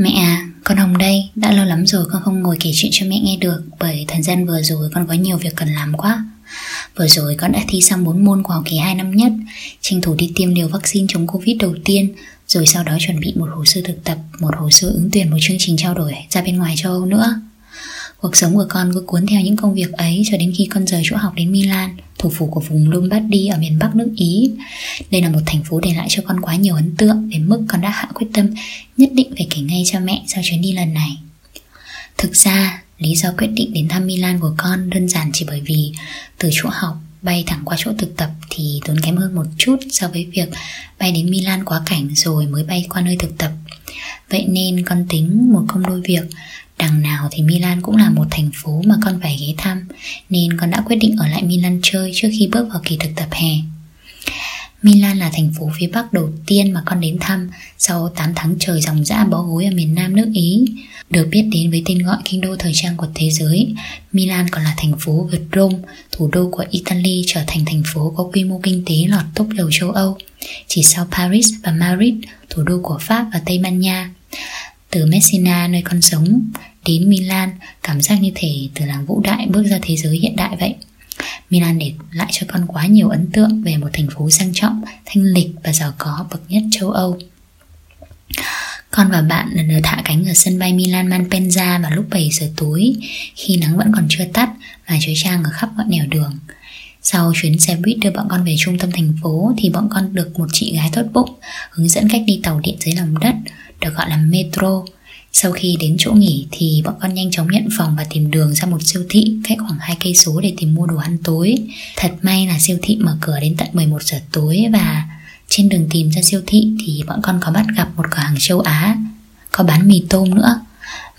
Mẹ à, con Hồng đây, đã lâu lắm rồi con không ngồi kể chuyện cho mẹ nghe được Bởi thời gian vừa rồi con có nhiều việc cần làm quá. Vừa rồi con đã thi xong 4 môn của học kỳ 2 năm nhất Tranh thủ đi tiêm liều vaccine chống Covid đầu tiên Rồi sau đó chuẩn bị một hồ sơ thực tập Một hồ sơ ứng tuyển một chương trình trao đổi ra bên ngoài châu Âu nữa. Cuộc sống của con cứ cuốn theo những công việc ấy cho đến khi con rời chỗ học đến Milan, thủ phủ của vùng Lombardy ở miền Bắc nước Ý. Đây là một thành phố để lại cho con quá nhiều ấn tượng đến mức con đã hạ quyết tâm nhất định phải kể ngay cho mẹ sau chuyến đi lần này. Thực ra, lý do quyết định đến thăm Milan của con đơn giản chỉ bởi vì từ chỗ học bay thẳng qua chỗ thực tập thì tốn kém hơn một chút so với việc bay đến Milan quá cảnh rồi mới bay qua nơi thực tập. Vậy nên con tính một công đôi việc Đằng nào thì Milan cũng là một thành phố mà con phải ghé thăm Nên con đã quyết định ở lại Milan chơi trước khi bước vào kỳ thực tập hè Milan là thành phố phía Bắc đầu tiên mà con đến thăm sau 8 tháng trời dòng dã bó gối ở miền Nam nước Ý. Được biết đến với tên gọi kinh đô thời trang của thế giới, Milan còn là thành phố vượt Rome, thủ đô của Italy trở thành thành phố có quy mô kinh tế lọt top đầu châu Âu, chỉ sau Paris và Madrid, thủ đô của Pháp và Tây Ban Nha. Từ Messina nơi con sống đến Milan cảm giác như thể từ làng vũ đại bước ra thế giới hiện đại vậy. Milan để lại cho con quá nhiều ấn tượng về một thành phố sang trọng, thanh lịch và giàu có bậc nhất châu Âu. Con và bạn lần lượt hạ cánh ở sân bay Milan Malpensa vào lúc 7 giờ tối khi nắng vẫn còn chưa tắt và trời trang ở khắp mọi nẻo đường. Sau chuyến xe buýt đưa bọn con về trung tâm thành phố thì bọn con được một chị gái tốt bụng hướng dẫn cách đi tàu điện dưới lòng đất được gọi là metro sau khi đến chỗ nghỉ thì bọn con nhanh chóng nhận phòng và tìm đường ra một siêu thị cách khoảng hai cây số để tìm mua đồ ăn tối. Thật may là siêu thị mở cửa đến tận 11 giờ tối và trên đường tìm ra siêu thị thì bọn con có bắt gặp một cửa hàng châu Á có bán mì tôm nữa.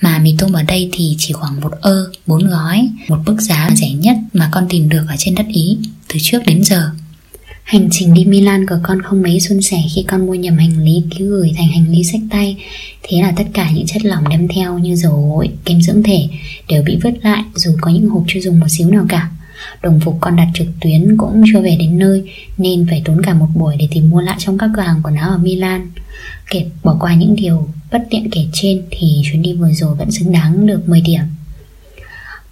Mà mì tôm ở đây thì chỉ khoảng một ơ, bốn gói, một mức giá rẻ nhất mà con tìm được ở trên đất Ý từ trước đến giờ. Hành trình đi Milan của con không mấy suôn sẻ khi con mua nhầm hành lý ký gửi thành hành lý sách tay. Thế là tất cả những chất lỏng đem theo như dầu gội, kem dưỡng thể đều bị vứt lại dù có những hộp chưa dùng một xíu nào cả. Đồng phục con đặt trực tuyến cũng chưa về đến nơi Nên phải tốn cả một buổi để tìm mua lại trong các cửa hàng quần áo ở Milan. Kể bỏ qua những điều bất tiện kể trên Thì chuyến đi vừa rồi vẫn xứng đáng được 10 điểm.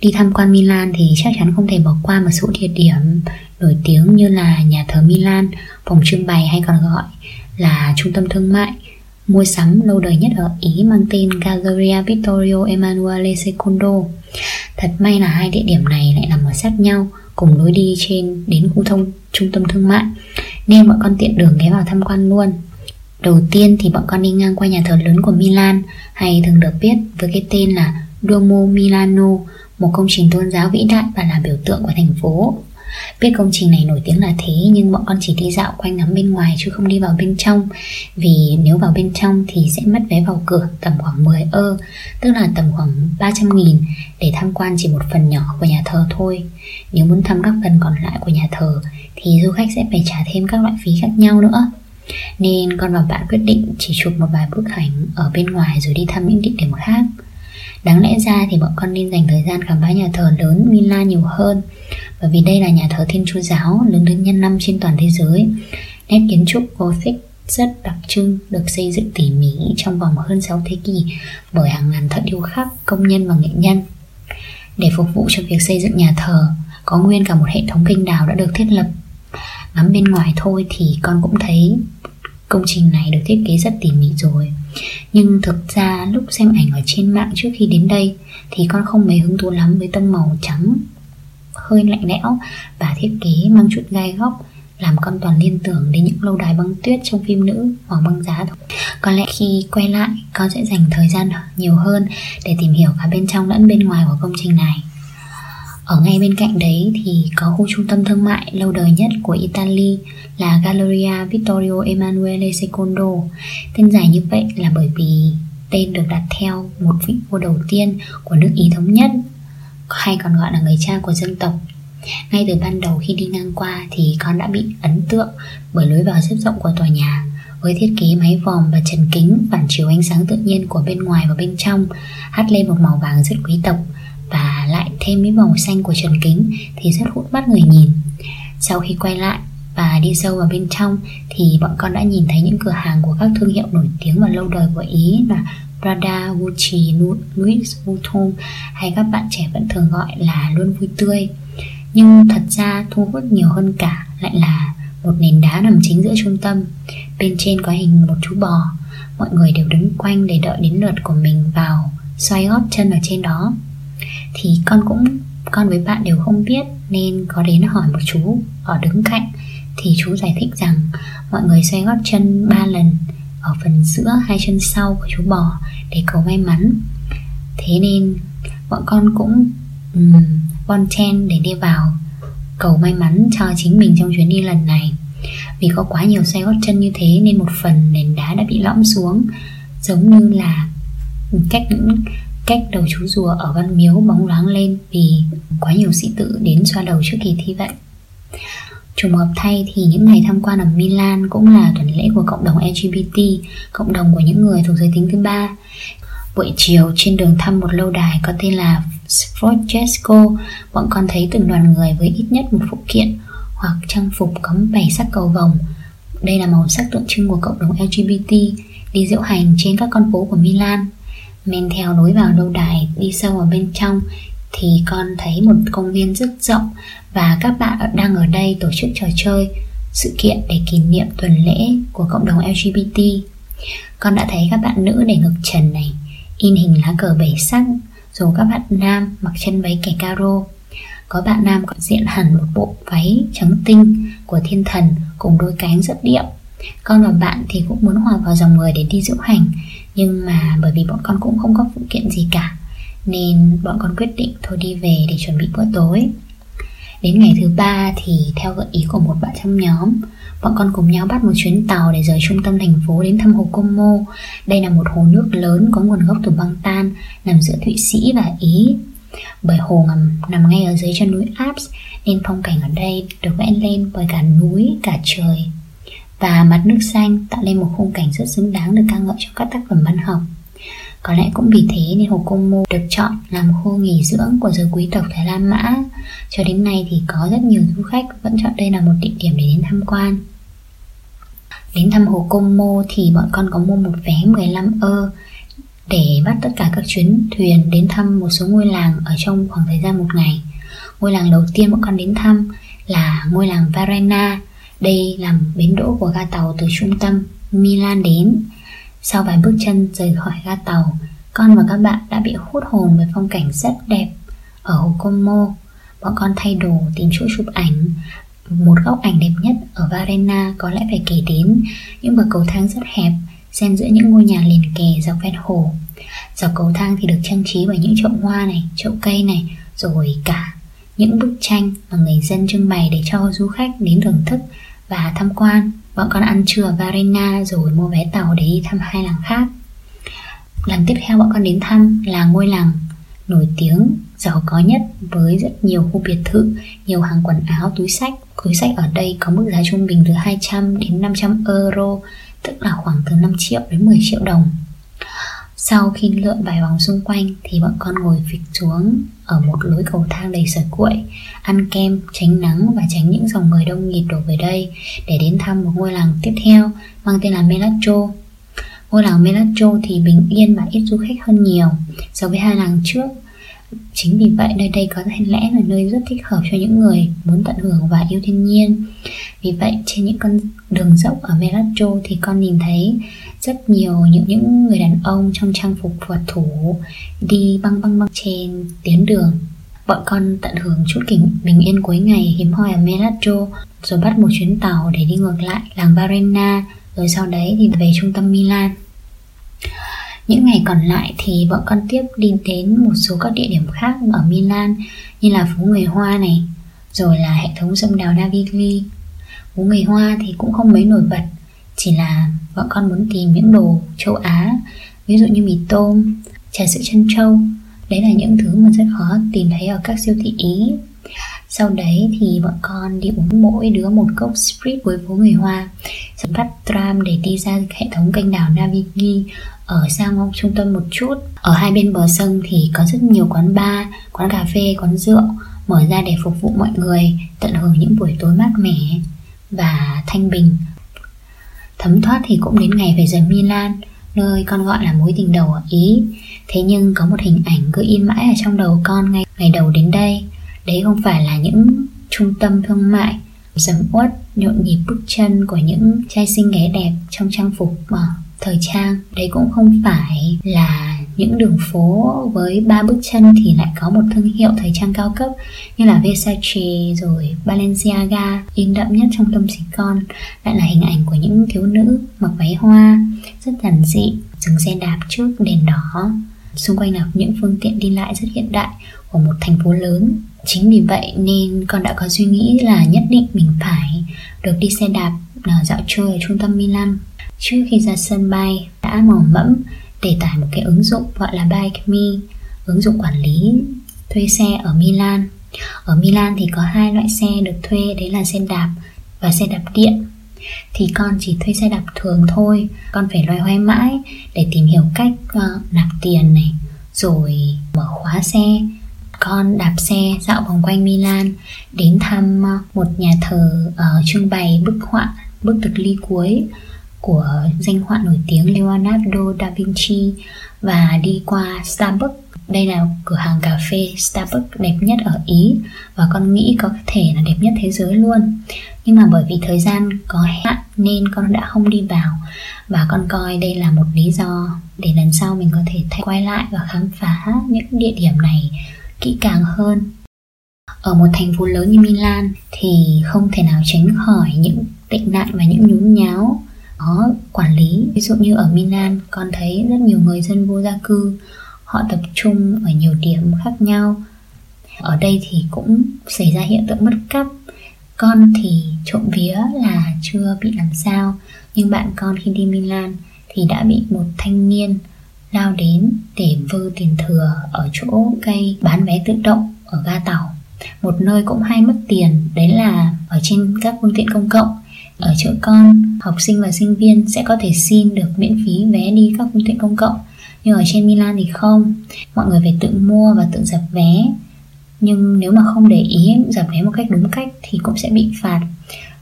Đi tham quan Milan thì chắc chắn không thể bỏ qua một số địa điểm nổi tiếng như là nhà thờ Milan, phòng trưng bày hay còn gọi là trung tâm thương mại mua sắm lâu đời nhất ở Ý mang tên Galleria Vittorio Emanuele II. Thật may là hai địa điểm này lại nằm ở sát nhau cùng lối đi trên đến khu thông trung tâm thương mại nên bọn con tiện đường ghé vào tham quan luôn. Đầu tiên thì bọn con đi ngang qua nhà thờ lớn của Milan hay thường được biết với cái tên là Duomo Milano, một công trình tôn giáo vĩ đại và là biểu tượng của thành phố. Biết công trình này nổi tiếng là thế, nhưng bọn con chỉ đi dạo quanh ngắm bên ngoài chứ không đi vào bên trong. Vì nếu vào bên trong thì sẽ mất vé vào cửa tầm khoảng 10 ơ, Tức là tầm khoảng 300 nghìn để tham quan chỉ một phần nhỏ của nhà thờ thôi. Nếu muốn thăm các phần còn lại của nhà thờ thì du khách sẽ phải trả thêm các loại phí khác nhau nữa. Nên con và bạn quyết định chỉ chụp một vài bức ảnh ở bên ngoài rồi đi thăm những địa điểm khác. Đáng lẽ ra thì bọn con nên dành thời gian khám phá nhà thờ lớn Milan nhiều hơn Bởi vì đây là nhà thờ Thiên Chúa Giáo lớn thứ nhân năm trên toàn thế giới Nét kiến trúc Gothic rất đặc trưng được xây dựng tỉ mỉ trong vòng hơn 6 thế kỷ bởi hàng ngàn thợ điêu khắc, công nhân và nghệ nhân. Để phục vụ cho việc xây dựng nhà thờ, có nguyên cả một hệ thống kênh đào đã được thiết lập. Ngắm bên ngoài thôi thì con cũng thấy công trình này được thiết kế rất tỉ mỉ rồi. Nhưng thực ra lúc xem ảnh ở trên mạng trước khi đến đây, Thì con không mấy hứng thú lắm với tông màu trắng. Hơi lạnh lẽo Và thiết kế mang chút gai góc, làm con toàn liên tưởng đến những lâu đài băng tuyết trong phim nữ Hoàng băng giá thôi. Có lẽ khi quay lại, con sẽ dành thời gian nhiều hơn để tìm hiểu cả bên trong lẫn bên ngoài của công trình này ở ngay bên cạnh đấy thì có khu trung tâm thương mại lâu đời nhất của Italy là Galleria Vittorio Emanuele II. Tên dài như vậy là bởi vì tên được đặt theo một vị vua đầu tiên của nước Ý thống nhất, hay còn gọi là người cha của dân tộc. Ngay từ ban đầu khi đi ngang qua thì con đã bị ấn tượng bởi lối vào rất rộng của tòa nhà, với thiết kế máy vòm và trần kính phản chiếu ánh sáng tự nhiên của bên ngoài và bên trong hắt lên một màu vàng rất quý tộc và lại thêm cái vòng xanh của trần kính thì rất hút mắt người nhìn. Sau khi quay lại và đi sâu vào bên trong thì bọn con đã nhìn thấy những cửa hàng của các thương hiệu nổi tiếng và lâu đời của Ý là Prada, Gucci, Louis Vuitton hay các bạn trẻ vẫn thường gọi là luôn vui tươi. Nhưng thật ra thu hút nhiều hơn cả lại là một nền đá nằm chính giữa trung tâm. Bên trên có hình một chú bò. Mọi người đều đứng quanh để đợi đến lượt của mình vào xoay gót chân ở trên đó thì con cũng con với bạn đều không biết nên có đến hỏi một chú ở đứng cạnh. Thì chú giải thích rằng mọi người xoay gót chân ba lần ở phần giữa hai chân sau của chú bò để cầu may mắn. Thế nên bọn con cũng um, bon chen để đi vào cầu may mắn cho chính mình trong chuyến đi lần này. Vì có quá nhiều xoay gót chân như thế nên một phần nền đá đã bị lõm xuống giống như là cách những cách đầu chú rùa ở văn miếu bóng loáng lên vì quá nhiều sĩ tử đến xoa đầu trước kỳ thi vậy Trùng hợp thay thì những ngày tham quan ở Milan cũng là tuần lễ của cộng đồng LGBT, cộng đồng của những người thuộc giới tính thứ ba. Buổi chiều trên đường thăm một lâu đài có tên là Francesco, bọn con thấy từng đoàn người với ít nhất một phụ kiện hoặc trang phục có bảy sắc cầu vồng. Đây là màu sắc tượng trưng của cộng đồng LGBT đi diễu hành trên các con phố của Milan. Men theo lối vào lâu đài đi sâu ở bên trong thì con thấy một công viên rất rộng và các bạn đang ở đây tổ chức trò chơi sự kiện để kỷ niệm tuần lễ của cộng đồng LGBT. Con đã thấy các bạn nữ để ngực trần này, in hình lá cờ bảy sắc, rồi các bạn nam mặc chân váy kẻ caro. Có bạn nam còn diện hẳn một bộ váy trắng tinh của thiên thần cùng đôi cánh rất điệu. Con và bạn thì cũng muốn hòa vào dòng người để đi diễu hành nhưng mà bởi vì bọn con cũng không có phụ kiện gì cả Nên bọn con quyết định thôi đi về để chuẩn bị bữa tối. Đến ngày thứ ba thì theo gợi ý của một bạn trong nhóm Bọn con cùng nhau bắt một chuyến tàu để rời trung tâm thành phố đến thăm hồ Como Đây là một hồ nước lớn có nguồn gốc từ băng tan Nằm giữa Thụy Sĩ và Ý. Bởi hồ nằm, nằm ngay ở dưới chân núi Alps Nên phong cảnh ở đây được vẽ lên bởi cả núi, cả trời. Và mặt nước xanh tạo nên một khung cảnh rất xứng đáng được ca ngợi trong các tác phẩm văn học có lẽ cũng vì thế nên Hồ Công Mô được chọn làm khu nghỉ dưỡng của giới quý tộc Thái Lan Mã. Cho đến nay thì có rất nhiều du khách vẫn chọn đây là một địa điểm để đến tham quan. Đến thăm Hồ Công Mô thì bọn con có mua một vé 15 ơ để bắt tất cả các chuyến thuyền đến thăm một số ngôi làng ở trong khoảng thời gian một ngày. Ngôi làng đầu tiên bọn con đến thăm là ngôi làng Varena. Đây là bến đỗ của ga tàu từ trung tâm Milan đến. Sau vài bước chân rời khỏi ga tàu Con và các bạn đã bị hút hồn với phong cảnh rất đẹp Ở hồ Como. Bọn con thay đồ tìm chỗ chụp ảnh Một góc ảnh đẹp nhất ở Varena có lẽ phải kể đến. Những bậc cầu thang rất hẹp xen giữa những ngôi nhà liền kề dọc ven hồ. Dọc cầu thang thì được trang trí bởi những chậu hoa này, chậu cây này Rồi cả những bức tranh mà người dân trưng bày để cho du khách đến thưởng thức và tham quan Bọn con ăn trưa ở Varena rồi mua vé tàu để đi thăm hai làng khác Làng tiếp theo bọn con đến thăm là ngôi làng nổi tiếng, giàu có nhất với rất nhiều khu biệt thự, nhiều hàng quần áo, túi sách. Túi sách ở đây có mức giá trung bình từ 200 đến 500 euro, tức là khoảng từ 5 triệu đến 10 triệu đồng. Sau khi lượn vài vòng xung quanh thì bọn con ngồi phịch xuống ở một lối cầu thang đầy sợi cuội, ăn kem, tránh nắng và tránh những dòng người đông nghịt đổ về đây để đến thăm một ngôi làng tiếp theo mang tên là Melacho. Ngôi làng Melacho thì bình yên và ít du khách hơn nhiều so với hai làng trước. Chính vì vậy nơi đây có thể lẽ là nơi rất thích hợp cho những người muốn tận hưởng và yêu thiên nhiên. Vì vậy, trên những con đường dốc ở Melacho thì con nhìn thấy rất nhiều những những người đàn ông trong trang phục vật thủ đi băng băng băng trên tuyến đường bọn con tận hưởng chút cảnh bình yên cuối ngày hiếm hoi ở Melacho rồi bắt một chuyến tàu để đi ngược lại làng Varena rồi sau đấy thì về trung tâm Milan những ngày còn lại thì bọn con tiếp đi đến một số các địa điểm khác ở Milan, như là phố người Hoa này, rồi là hệ thống sông đào Navigli phố người Hoa thì cũng không mấy nổi bật, chỉ là bọn con muốn tìm những đồ châu Á, ví dụ như mì tôm, trà sữa chân trâu đấy là những thứ mà rất khó tìm thấy ở các siêu thị Ý sau đấy thì bọn con đi uống mỗi đứa một cốc sprit với phố người Hoa, Rồi bắt tram để đi ra hệ thống kênh đảo Navigli. Ở sang ngông trung tâm một chút Ở hai bên bờ sông thì có rất nhiều quán bar, quán cà phê, quán rượu Mở ra để phục vụ mọi người tận hưởng những buổi tối mát mẻ và thanh bình Thấm thoát thì cũng đến ngày về rời Milan nơi con gọi là mối tình đầu ở Ý. Thế nhưng có một hình ảnh cứ in mãi ở trong đầu con ngay ngày đầu đến đây. Đấy không phải là những trung tâm thương mại sầm uất nhộn nhịp bước chân của những trai xinh ghé đẹp trong trang phục mà thời trang, đấy cũng không phải là những đường phố với ba bước chân thì lại có một thương hiệu thời trang cao cấp như là Versace rồi Balenciaga, in đậm nhất trong tâm trí con. Lại là hình ảnh của những thiếu nữ mặc váy hoa, rất giản dị dừng xe đạp trước đèn đỏ. Xung quanh là những phương tiện đi lại rất hiện đại của một thành phố lớn. Chính vì vậy nên con đã có suy nghĩ là nhất định mình phải được đi xe đạp à, dạo chơi ở trung tâm Milan trước khi ra sân bay đã mò mẫm để tải một cái ứng dụng gọi là Bike Me ứng dụng quản lý thuê xe ở Milan. Ở Milan thì có hai loại xe được thuê đấy là xe đạp và xe đạp điện. Thì con chỉ thuê xe đạp thường thôi con phải loay hoay mãi để tìm hiểu cách uh, nạp tiền này rồi mở khóa xe. Con đạp xe dạo vòng quanh Milan đến thăm uh, một nhà thờ ở trưng bày bức họa bức thực ly cuối của danh họa nổi tiếng Leonardo da Vinci và đi qua Starbucks. Đây là cửa hàng cà phê Starbucks đẹp nhất ở Ý và con nghĩ có thể là đẹp nhất thế giới luôn. Nhưng mà bởi vì thời gian có hạn nên con đã không đi vào và con coi đây là một lý do để lần sau mình có thể thay quay lại và khám phá những địa điểm này kỹ càng hơn. Ở một thành phố lớn như Milan thì không thể nào tránh khỏi những tệ nạn và những nhún nháo có quản lý. Ví dụ như ở Milan, con thấy rất nhiều người dân vô gia cư. Họ tập trung ở nhiều điểm khác nhau. Ở đây thì cũng xảy ra hiện tượng mất cắp. Con thì trộm vía là chưa bị làm sao. Nhưng bạn con khi đi Milan thì đã bị một thanh niên lao đến để vơ tiền thừa ở chỗ cây bán vé tự động ở ga tàu. Một nơi cũng hay mất tiền, đấy là ở trên các phương tiện công cộng ở chỗ con, học sinh và sinh viên sẽ có thể xin được miễn phí vé đi các phương tiện công cộng. Nhưng ở trên Milan thì không. Mọi người phải tự mua và tự dập vé. Nhưng nếu mà không để ý, dập vé một cách đúng cách thì cũng sẽ bị phạt.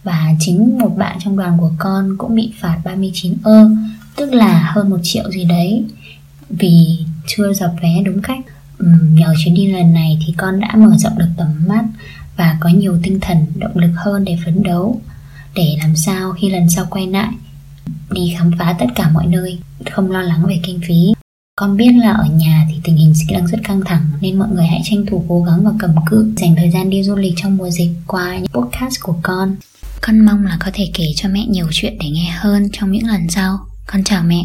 Và chính một bạn trong đoàn của con cũng bị phạt 39 ơ, tức là hơn một triệu gì đấy, vì chưa dập vé đúng cách. Nhờ chuyến đi lần này thì con đã mở rộng được tầm mắt và có nhiều tinh thần, động lực hơn để phấn đấu để làm sao khi lần sau quay lại, đi khám phá tất cả mọi nơi, không lo lắng về kinh phí. Con biết là ở nhà thì tình hình dịch đang rất căng thẳng, nên mọi người hãy tranh thủ cố gắng và cầm cự, dành thời gian đi du lịch trong mùa dịch qua những podcast của con. Con mong là có thể kể cho mẹ nhiều chuyện để nghe hơn trong những lần sau. Con chào mẹ.